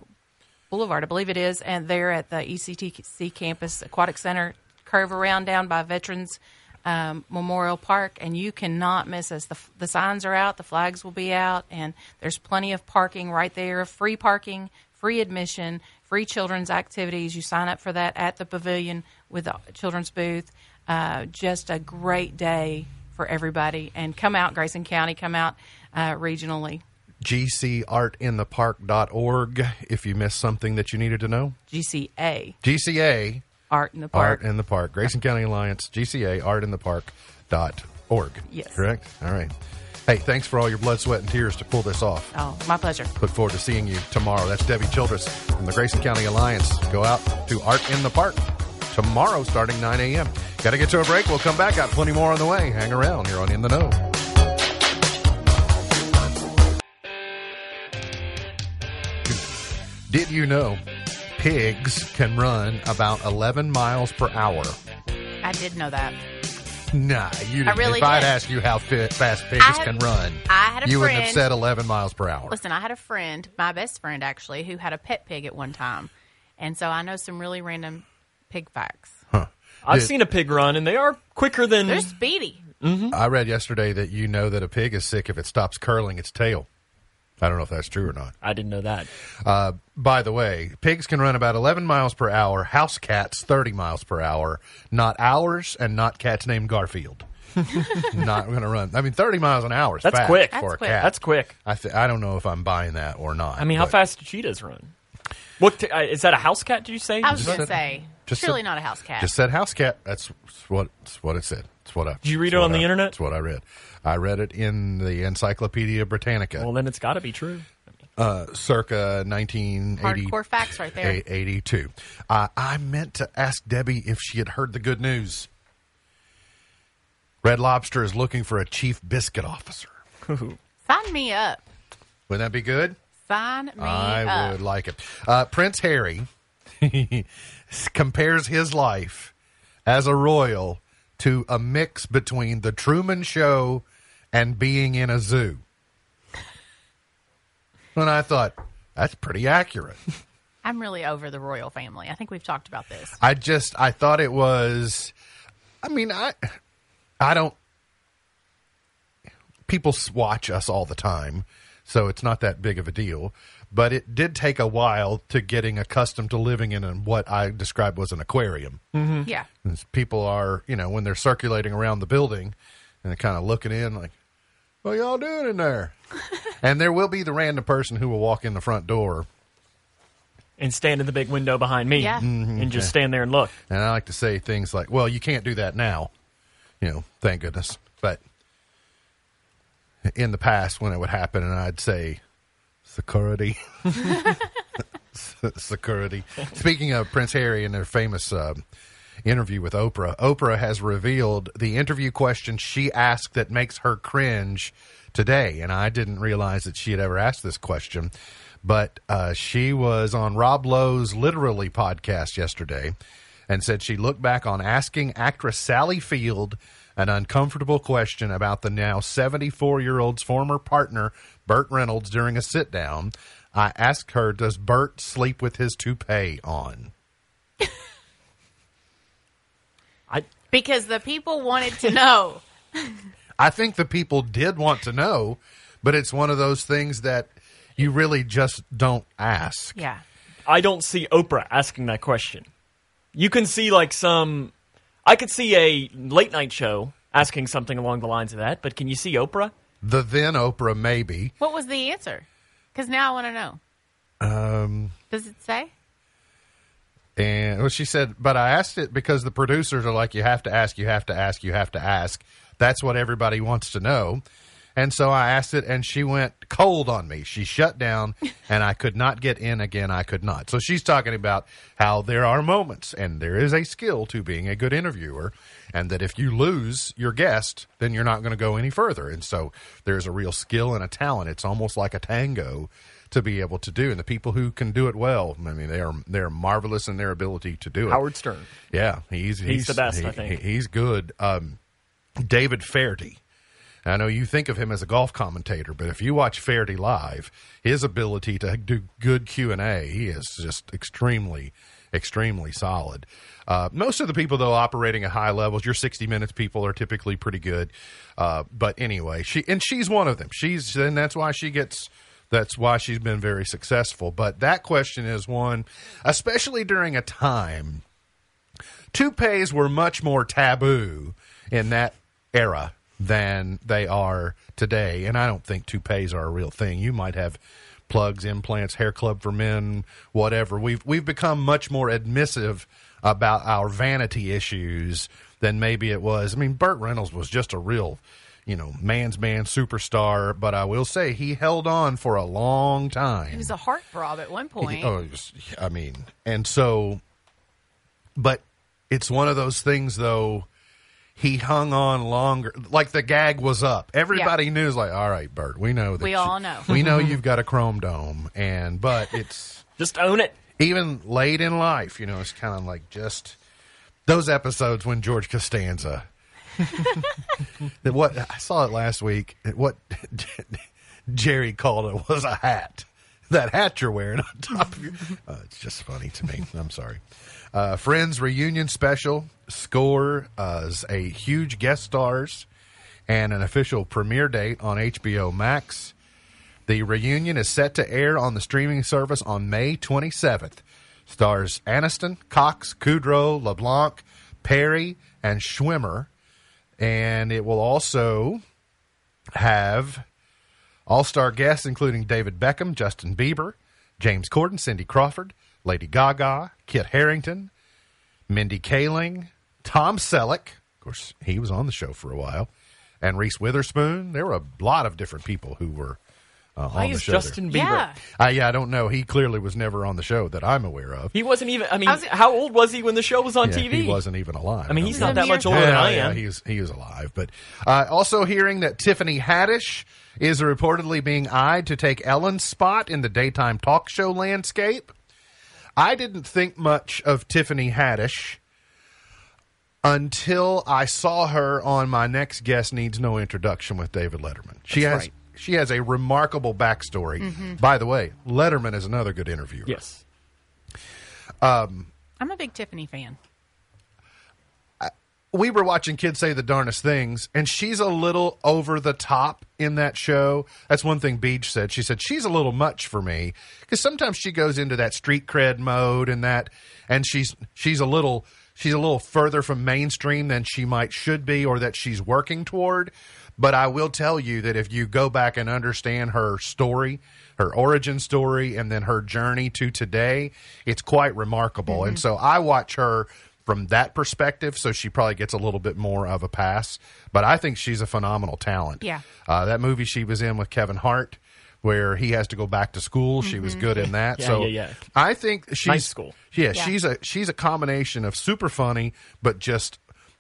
Boulevard, I believe it is, and there at the ECTC Campus Aquatic Center, curve around down by Veterans um, Memorial Park, and you cannot miss us. The, the signs are out, the flags will be out, and there's plenty of parking right there. Free parking, free admission, free children's activities. You sign up for that at the pavilion with the children's booth. Uh, just a great day for everybody, and come out, Grayson County, come out uh, regionally. GCArtinthepark.org if you missed something that you needed to know. GCA GCA Art in the Park. Art in the Park. Grayson County Alliance, GCA Art in the Park.org. Yes. Correct? All right. Hey, thanks for all your blood, sweat, and tears to pull this off. Oh, my pleasure. Look forward to seeing you tomorrow. That's Debbie Childress from the Grayson County Alliance. Go out to Art in the Park tomorrow starting 9 a.m. Got to get to a break. We'll come back. Got plenty more on the way. Hang around here on In the Know. Did you know pigs can run about 11 miles per hour? I did know that. Nah, you didn't. really if I'd did. asked you how fit, fast pigs I had- can run, I had a you wouldn't have said 11 miles per hour. Listen, I had a friend, my best friend actually, who had a pet pig at one time. And so I know some really random pig facts. Huh. I've Did- seen a pig run, and they are quicker than. They're speedy. I read yesterday that you know that a pig is sick if it stops curling its tail. I don't know if that's true or not. I didn't know that. Uh, by the way, pigs can run about 11 miles per hour. House cats 30 miles per hour. Not ours, and not cats named Garfield. <laughs> not going to run. I mean, 30 miles an hour. Is That's fast quick. for That's a quick. cat. That's quick. I th- I don't know if I'm buying that or not. I mean, how but- fast do cheetahs run? What t- uh, is that? A house cat? Did you say? I was going to say, Just Surely said- not a house cat. Just said house cat. That's what that's what it said. That's what I. Did you read it on what the internet? That's what I read. I read it in the Encyclopedia Britannica, Well, then it's got to be true. uh, circa 1980. Hardcore facts right there. 82. Uh, I meant to ask Debbie if she had heard the good news. Red Lobster is looking for a chief biscuit officer. <laughs> Sign me up. Wouldn't that be good? Sign me I up. I would like it. Uh, Prince Harry <laughs> compares his life as a royal to a mix between the Truman Show and being in a zoo. And I thought, that's pretty accurate. <laughs> I'm really over the royal family. I think we've talked about this. I just I thought it was I mean I I don't people watch us all the time so it's not that big of a deal but it did take a while to getting accustomed to living in an- what I described was an aquarium. Mm-hmm. Yeah. And People are, you know, when they're circulating around the building and they're kind of looking in like, what y'all doing in there? <laughs> and there will be the random person who will walk in the front door And stand in the big window behind me Yeah. Mm-hmm. and just stand there and look. And I like to say things like, well, you can't do that now. You know, thank goodness. But in the past, when it would happen, and I'd say, security. <laughs> security. Speaking of Prince Harry and their famous uh, interview with Oprah, Oprah has revealed the interview question she asked that makes her cringe today. And I didn't realize that she had ever asked this question. But uh, she was on Rob Lowe's Literally podcast yesterday and said she looked back on asking actress Sally Field an uncomfortable question about the now 74 year old's former partner, Burt Reynolds, during a sit down. I asked her, Does Burt sleep with his toupee on? I Because the people wanted to know. I think the people did want to know, but it's one of those things that you really just don't ask. Yeah. I don't see Oprah asking that question. You can see like some. I could see a late night show asking something along the lines of that, but can you see Oprah? The then Oprah, maybe. What was the answer? Because now I want to know. Um, Does it say? And well, she said, but I asked it because the producers are like, you have to ask, you have to ask, you have to ask. That's what everybody wants to know. And so I asked it, and she went cold on me. She shut down, <laughs> and I could not get in again. I could not. So she's talking about how there are moments, and there is a skill to being a good interviewer, and that if you lose your guest, then you're not going to go any further. And so there's a real skill and a talent. It's almost like a tango to be able to do. And the people who can do it well, I mean, they are they're marvelous in their ability to do it. Howard Stern. Yeah, he's he's, the best, he- I think. he- he's good. Um, David Feherty. I know you think of him as a golf commentator, but if you watch Feherty live, his ability to do good Q and A, he is just extremely, extremely solid. Uh, most of the people, though, operating at high levels, your sixty minutes people are typically pretty good. Uh, but anyway, she and she's one of them. She's and that's why she gets that's why she's been very successful. But that question is one, especially during a time toupees were much more taboo in that era than they are today. And I don't think toupees are a real thing. You might have plugs, implants, hair club for men, whatever. We've we've become much more admissive about our vanity issues than maybe it was. I mean, Burt Reynolds was just a real, you know, man's man superstar, but I will say he held on for a long time. He was a heartthrob at one point. Oh, was- I mean, and so, but it's one of those things, though. He hung on longer, like the gag was up. Everybody knew, it's like, all right, Bert, we know that. We you- all know. we know <laughs> you've got a chrome dome, and but it's <laughs> Just own it. even late in life, you know, it's kind of like just those episodes when George Costanza. <laughs> what I saw it last week. What Jerry called it was a hat. That hat you're wearing on top of your. Uh, it's just funny to me. I'm sorry. Uh, Friends reunion special score uh, a huge guest stars and an official premiere date on HBO Max. The reunion is set to air on the streaming service on May 27th. Stars Aniston, Cox, Kudrow, LeBlanc, Perry, and Schwimmer. And it will also have all star guests including David Beckham, Justin Bieber, James Corden, Cindy Crawford, Lady Gaga, Kit Harington, Mindy Kaling, Tom Selleck. Of course, he was on the show for a while, and Reese Witherspoon. There were a lot of different people who were uh, Why on the is show. there. Justin Bieber? Yeah. Uh, yeah, I don't know. He clearly was never on the show that I'm aware of. He wasn't even. I mean, I was- how old was he when the show was on Yeah, TV? He wasn't even alive. I mean, he's don't not that He's much mere- older than yeah, I am. he was he was alive. But uh, also hearing that Tiffany Haddish is reportedly being eyed to take Ellen's spot in the daytime talk show landscape. I didn't think much of Tiffany Haddish until I saw her on my next guest needs no introduction with David Letterman. She That's has right. she has a remarkable backstory. Mm-hmm. By the way, Letterman is another good interviewer. yes. Um, I'm a big Tiffany fan. We were watching kids say the darnest things, and she's a little over the top in that show. That's one thing Beach said. She said she's a little much for me because sometimes she goes into that street cred mode and that, and she's she's a little she's a little further from mainstream than she might should be or that she's working toward. But I will tell you that if you go back and understand her story, her origin story, and then her journey to today, it's quite remarkable. Mm-hmm. And so I watch her from that perspective, so she probably gets a little bit more of a pass. But I think she's a phenomenal talent. Yeah. Uh, that movie she was in with Kevin Hart, where he has to go back to school, she was good in that. <laughs> Yeah, so yeah, yeah. I think she's Night school. Yeah, Yeah. she's a she's a combination of super funny, but just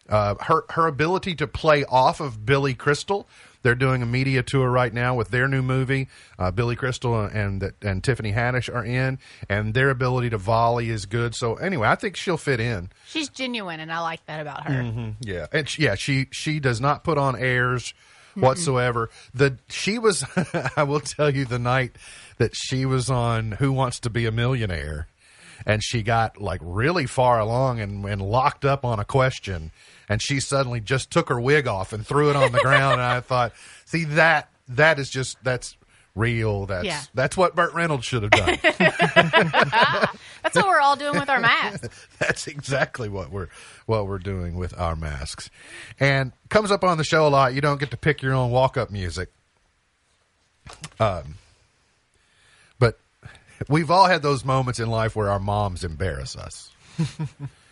uh, her her ability to play off of Billy Crystal. They're doing a media tour right now with their new movie. Uh, Billy Crystal and and, and Tiffany Haddish are in, and their ability to volley is good. So anyway, I think she'll fit in. She's genuine, and I like that about her. Mm-hmm. Yeah, and she, yeah, she she does not put on airs whatsoever. The she was, <laughs> I will tell you, the night that she was on Who Wants to Be a Millionaire, and she got like really far along and, and locked up on a question, and she suddenly just took her wig off and threw it on the ground, and I thought, see that that is just that's real. That's Yeah. that's what Burt Reynolds should have done. <laughs> That's what we're all doing with our masks. <laughs> That's exactly what we're what we're doing with our masks. And comes up on the show a lot. You don't get to pick your own walk up music. Um, but we've all had those moments in life where our moms embarrass us. <laughs>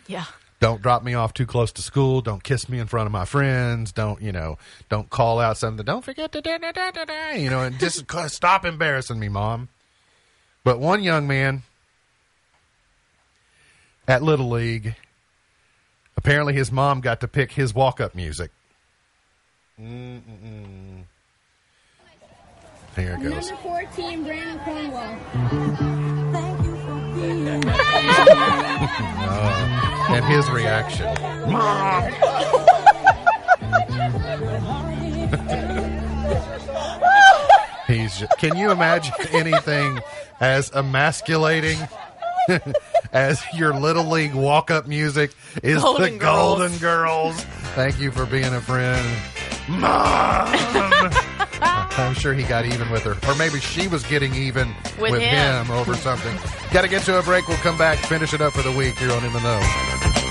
Yeah. Don't drop me off too close to school. Don't kiss me in front of my friends. Don't you know? Don't call out something. Don't forget to da, da, da, da, da, you know. And just <laughs> stop embarrassing me, mom. But one young man at Little League, apparently his mom got to pick his walk up music. Mm-mm-mm. Here it goes. Number 14, Brandon Cornwall. <laughs> And his reaction. <laughs> He's. Can you imagine anything as emasculating <laughs> as your little league walk up music is Golden the Girls. Golden Girls? Thank you for being a friend, Mom. I'm sure he got even with her, or maybe she was getting even With with him. him over something. Got to get to a break. We'll come back, finish it up for the week. You're on the know.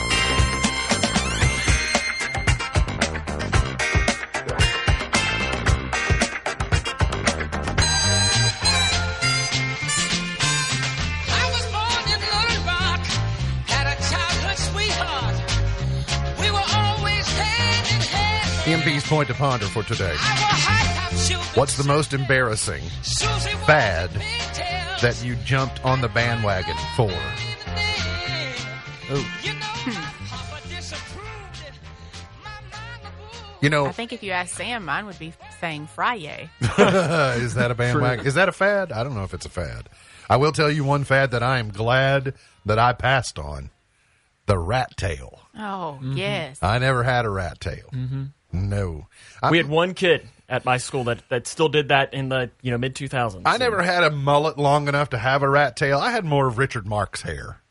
Hand. MP's point to ponder for today. I wore high top shoes. What's the most embarrassing Susie wore fad that you jumped on the bandwagon for? Oh, You know, Papa disapproved it. My mama booed. you know, I think if you ask Sam, mine would be saying Friday. <laughs> is that a bandwagon? Is that a fad? I don't know if it's a fad. I will tell you one fad that I am glad that I passed on: the rat tail. Oh, yes. I never had a rat tail. Mm-hmm. No, I, We had one kid at my school that, that still did that in the you know mid 2000s. I never had a mullet long enough to have a rat tail. I had more of Richard Marx hair.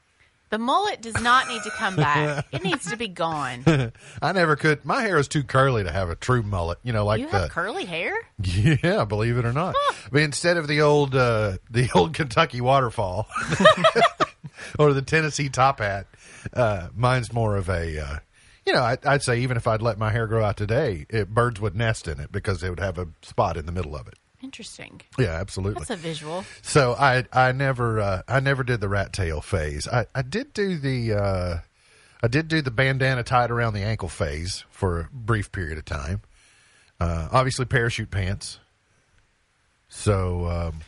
The mullet does not need to come back. It needs to be gone. <laughs> I never could. My hair is too curly to have a true mullet. You know, like You the curly hair? Yeah, believe it or not. But instead of the old uh, <laughs> the old Kentucky waterfall <laughs> or the Tennessee top hat, uh, mine's more of a uh, you know, I, I'd say even if I'd let my hair grow out today, it, birds would nest in it because they would have a spot in the middle of it. Interesting. Yeah, absolutely. That's a visual. So I I never uh, I never did the rat tail phase. I, I did do the uh, I did do the bandana tied around the ankle phase for a brief period of time. Uh, obviously, parachute pants. So, um,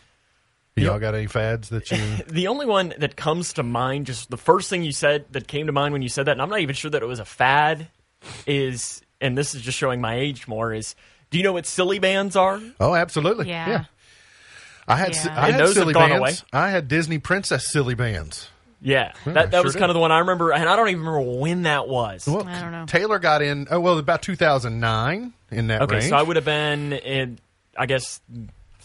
y'all got any fads that you? <laughs> The only one that comes to mind, just the first thing you said that came to mind when you said that, and I'm not even sure that it was a fad, is, and this is just showing my age more, is do you know what silly bands are? Oh, absolutely. Yeah. I had Yeah. I And had those have silly gone bands. I had Disney princess silly bands. Yeah, Yeah, that, that sure was did. kind of the one I remember, and I don't even remember when that was. Well, I don't know. Taylor got in. Oh, well, about 2009 in that okay, range. so I would have been in, I guess,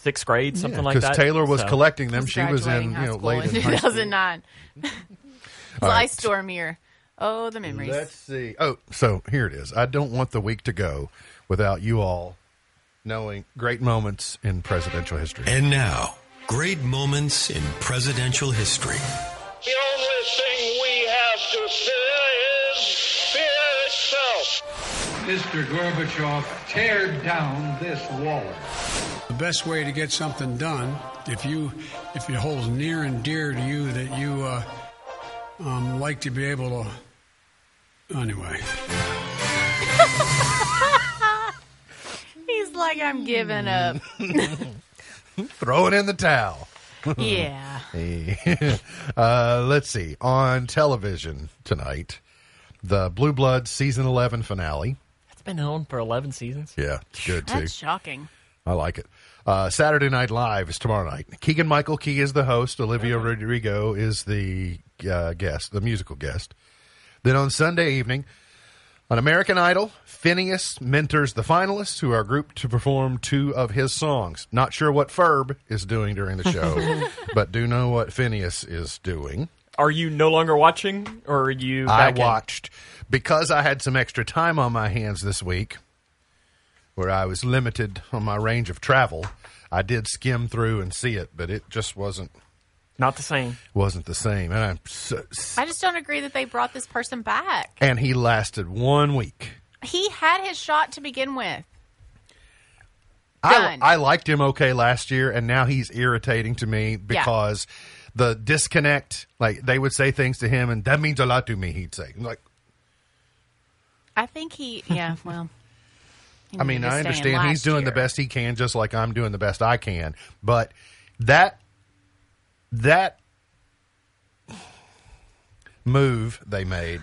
sixth grade, something like that. Because Taylor was So- collecting them. She was Graduating in high you know school late in in high school. 2009. <laughs> It's All right. Ice Storm year. Oh, the memories. Let's see. Oh, so here it is. I don't want the week to go without you all knowing great moments in presidential history. And now, great moments in presidential history. Mr. Gorbachev, tear down this wall. The best way to get something done, if you if it holds near and dear to you that you uh, um, like to be able to. Anyway, <laughs> He's like, I'm giving up. <laughs> Throw it in the towel. <laughs> yeah. uh, let's see. On television tonight, the Blue Bloods season 11 finale. It's been on for 11 seasons. Yeah, it's good too. That's shocking. I like it. Uh, Saturday Night Live is tomorrow night. Keegan Michael Key is the host. Olivia Rodrigo is the uh, guest, the musical guest. Then on Sunday evening, on American Idol, Finneas mentors the finalists who are grouped to perform two of his songs. Not sure what Ferb is doing during the show, <laughs> but do know what Phineas is doing. Are you no longer watching, or are you? I Back in? watched because I had some extra time on my hands this week, where I was limited on my range of travel. I did skim through and see it, but it just wasn't Not the same. wasn't the same. And I'm so, I just don't agree that they brought this person back. and he lasted one week. He had his shot to begin with. I, Done. I liked him okay last year, and now he's irritating to me because the disconnect. Like they would say things to him, and that means a lot to me. He'd say, like, I think he, yeah, well. I mean, I understand he's last doing the best he can, just like I'm doing the best I can. But that that move they made,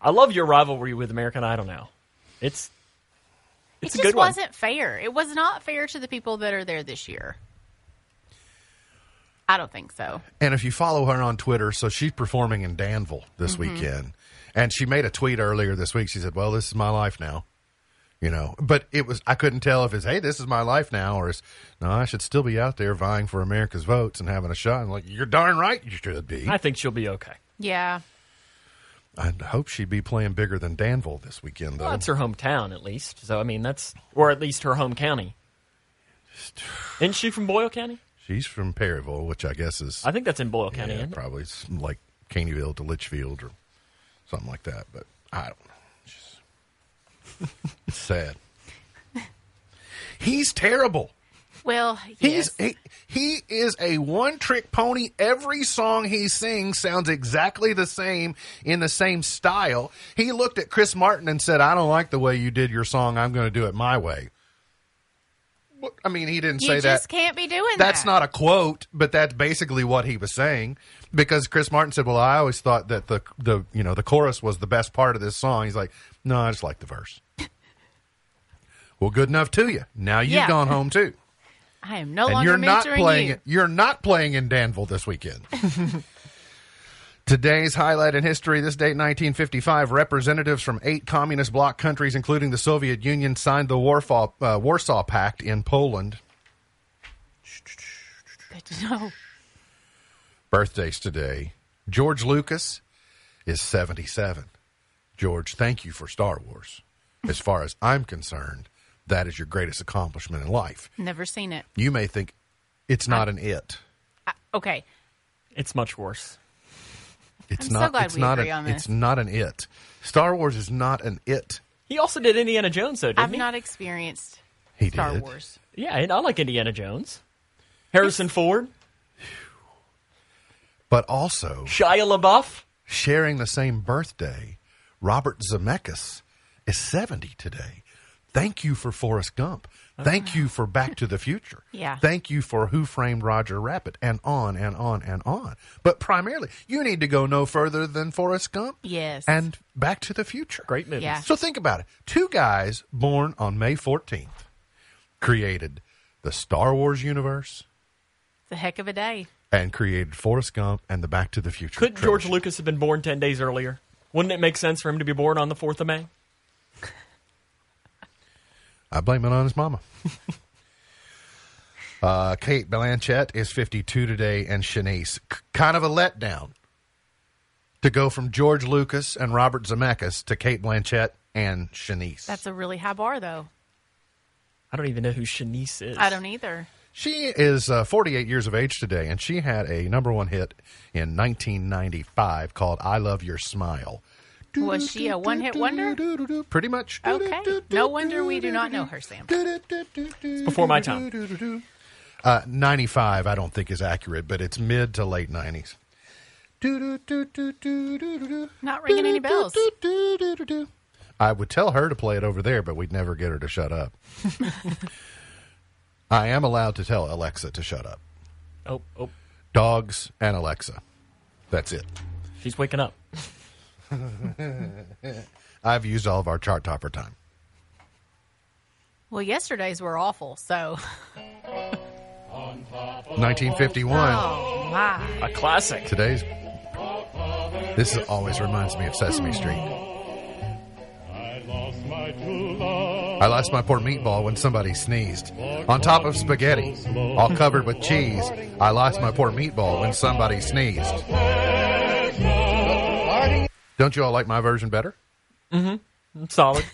I love your rivalry with American Idol now. It's it's it a just good one. wasn't fair. It was not fair to the people that are there this year. I don't think so. and if you follow her on Twitter, so she's performing in Danville this Mm-hmm. weekend, and she made a tweet earlier this week. She said, "Well, this is my life now." You know, but it was I couldn't tell if it's hey, this is my life now, or it's no, I should still be out there vying for America's votes and having a shot. I'm like, you're darn right, you should be. I think she'll be okay. Yeah. I hope she'd be playing bigger than Danville this weekend, though. Well, it's her hometown at least. So I mean, that's or at least her home county. Isn't she from Boyle County? She's from Perryville, which I guess is I think that's in Boyle County. yeah, isn't probably it's like Caneyville to Leitchfield or something like that. But I don't know. It's just <laughs> sad. He's terrible. Well, He's he, he is a one trick pony. Every song he sings sounds exactly the same in the same style. He looked at Chris Martin and said, "I don't like the way you did your song. I'm going to do it my way." I mean, he didn't say that you say just that. can't be doing That's that. not a quote, but that's basically what he was saying. Because Chris Martin said, "Well, I always thought that the the you know the chorus was the best part of this song." He's like, "No, I just like the verse." <laughs> well, good enough to you. Now you've Yeah. gone home too <laughs> I am no and longer you're not playing you. it. You're not playing in Danville this weekend. <laughs> Today's highlight in history: this date, 1955, representatives from eight communist bloc countries, including the Soviet Union, signed the Warsaw, uh, Warsaw Pact in Poland. Good to know. Birthdays today: George Lucas is 77. George, thank you for Star Wars. As far as I'm concerned, that is your greatest accomplishment in life. Never seen it. You may think it's not an it. I, okay. It's much worse. It's I'm so not. glad it's we not agree an, on this. It's not an it. Star Wars is not an it. He also did Indiana Jones, though, didn't I've he? not experienced He Star did. Wars. Yeah, and I like Indiana Jones. Harrison Ford, But also Shia LaBeouf. sharing the same birthday Robert Zemeckis is 70 today. Thank you for Forrest Gump. Thank you for Back to the Future. <laughs> Yeah. Thank you for Who Framed Roger Rabbit, and on and on and on. But primarily, you need to go no further than Forrest Gump Yes. and Back to the Future. Great movies. Yeah. So think about it. Two guys born on May 14th created the Star Wars universe it's a heck of a day. and created Forrest Gump and the Back to the Future. Could George trilogy. Lucas have been born 10 days earlier? Wouldn't it make sense for him to be born on the 4th of May? I blame it on his mama. <laughs> uh, Cate Blanchett is 52 today, and Shanice. C- kind of a letdown to go from George Lucas and Robert Zemeckis to Cate Blanchett and Shanice. That's a really high bar, though. I don't even know who Shanice is. I don't either. She is uh, 48 years of age today, and she had a number one hit in 1995 called I Love Your Smile. Was she a one hit wonder? Pretty much. Okay. No wonder we do not know her, Sam. It's before my time. Uh, 95, I don't think is accurate, but it's mid to late 90s. Not ringing any bells. I would tell her to play it over there, but we'd never get her to shut up. <laughs> I am allowed to tell Alexa to shut up. Oh, oh, Dogs and Alexa. That's it. she's waking up. <laughs> <laughs> I've used all of our chart topper time. Well, yesterday's were awful, so. 1951. Oh, my. A classic. Today's. This is, always reminds me of Sesame hmm. Street. I lost my poor meatball when somebody sneezed. On top of spaghetti, all covered with cheese, I lost my poor meatball when somebody sneezed. Don't you all like my version better? Mm-hmm. Solid.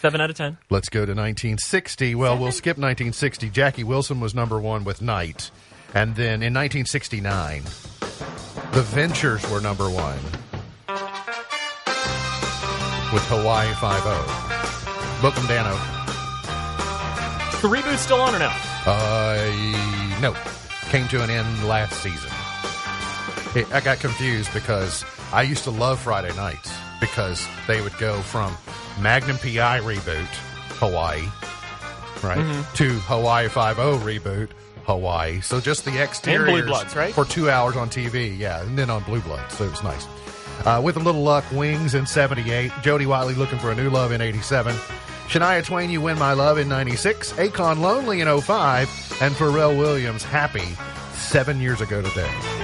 Seven out of ten. Let's go to 1960. Well, we'll skip 1960. Jackie Wilson was number one with Night. And then in 1969, The Ventures were number one with Hawaii 5 Book 'em, Dano. The reboot's still on or no? Uh, no. Came to an end last season. It, I got confused because I used to love Friday nights because they would go from Magnum PI reboot, Hawaii, right, to Hawaii 5 reboot, Hawaii. So just the exterior Bloods, right? For two hours on TV, yeah, and then on Blue Bloods. So it was nice. Uh, with a little luck, Wings in 78, Jody Watley looking for a new love in 87, Shania Twain, You Win My Love in 96, Akon Lonely in 05, and Pharrell Williams, Happy, seven years ago today.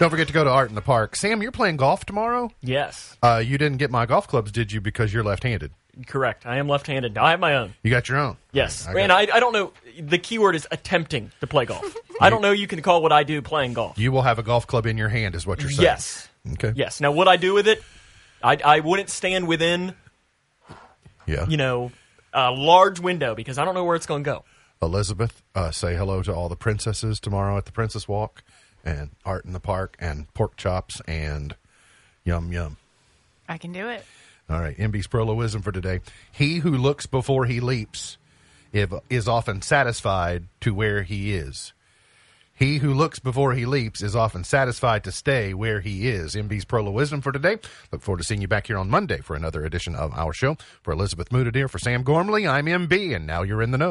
Don't forget to go to Art in the Park. Sam, you're playing golf tomorrow? Yes, Uh, you didn't get my golf clubs, did you, because you're left handed? correct. I am left-handed. I have my own. You got your own? Yes, I and I, I don't know. The keyword is attempting to play golf. I don't know. You can call what I do playing golf. You will have a golf club in your hand, is what you're saying. Yes. Okay. Yes. Now, what I do with it, I, I wouldn't stand within, Yeah. you know, a large window because I don't know where it's going to go. Elizabeth, uh, say hello to all the princesses tomorrow at the Princess Walk, and Art in the Park, and pork chops, and yum yum. I can do it. All right, MB's Proloism for today. He who looks before he leaps if, is often satisfied to where he is. He who looks before he leaps is often satisfied to stay where he is. MB's Proloism for today. Look forward to seeing you back here on Monday for another edition of our show. For Elizabeth Mudadier, for Sam Gormley, I'm MB, and now you're in the know.